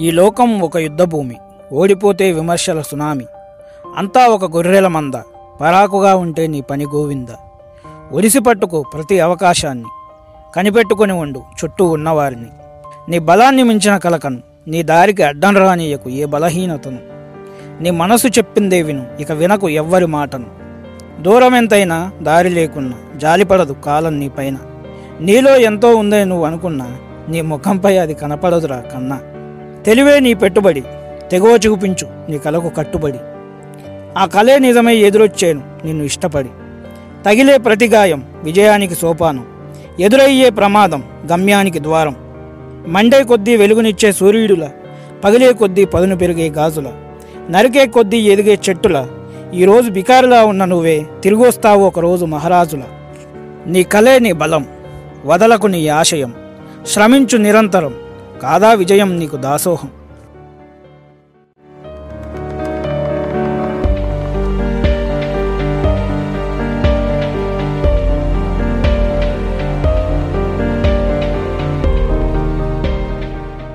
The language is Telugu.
ఈ లోకం ఒక యుద్ధభూమి ఓడిపోతే విమర్శల సునామీ. అంతా ఒక గొర్రెల మంద పరాకుగా ఉంటే నీ పని గోవింద. ఒడిసి పట్టుకో ప్రతి అవకాశాన్ని కనిపెట్టుకొని ఉండు చుట్టూ ఉన్నవారిని. నీ బలాన్ని మించిన కలకను నీ దారికి అడ్డం రానీయకు ఏ బలహీనతను. నీ మనసు చెప్పిందే విను ఇక వినకు ఎవ్వరి మాటను. దూరం ఎంతైనా దారి లేకున్నా జాలిపడదు కాలం నీ పైన. నీలో ఎంతో ఉందని నువ్వు అనుకున్నా నీ ముఖంపై అది కనపడదురా కన్నా. తెలివే నీ పెట్టుబడి తెగువ చూపించు నీ కలకు కట్టుబడి. ఆ కలే నిజమై ఎదురొచ్చేను నిన్ను ఇష్టపడి. తగిలే ప్రతి గాయం విజయానికి సోపానం. ఎదురయ్యే ప్రమాదం గమ్యానికి ద్వారం. మండే కొద్దీ వెలుగునిచ్చే సూర్యుడుల పగిలే కొద్దీ పదును పెరిగే గాజుల. నరికే కొద్దీ ఎదిగే చెట్టుల ఈరోజు బికారులా ఉన్న నువ్వే తిరిగొస్తావు ఒకరోజు మహారాజుల. నీ కలే నీ బలం వదలకు నీ ఆశయం. శ్రమించు నిరంతరం. కాదా విజయం నీకు దాసోహం?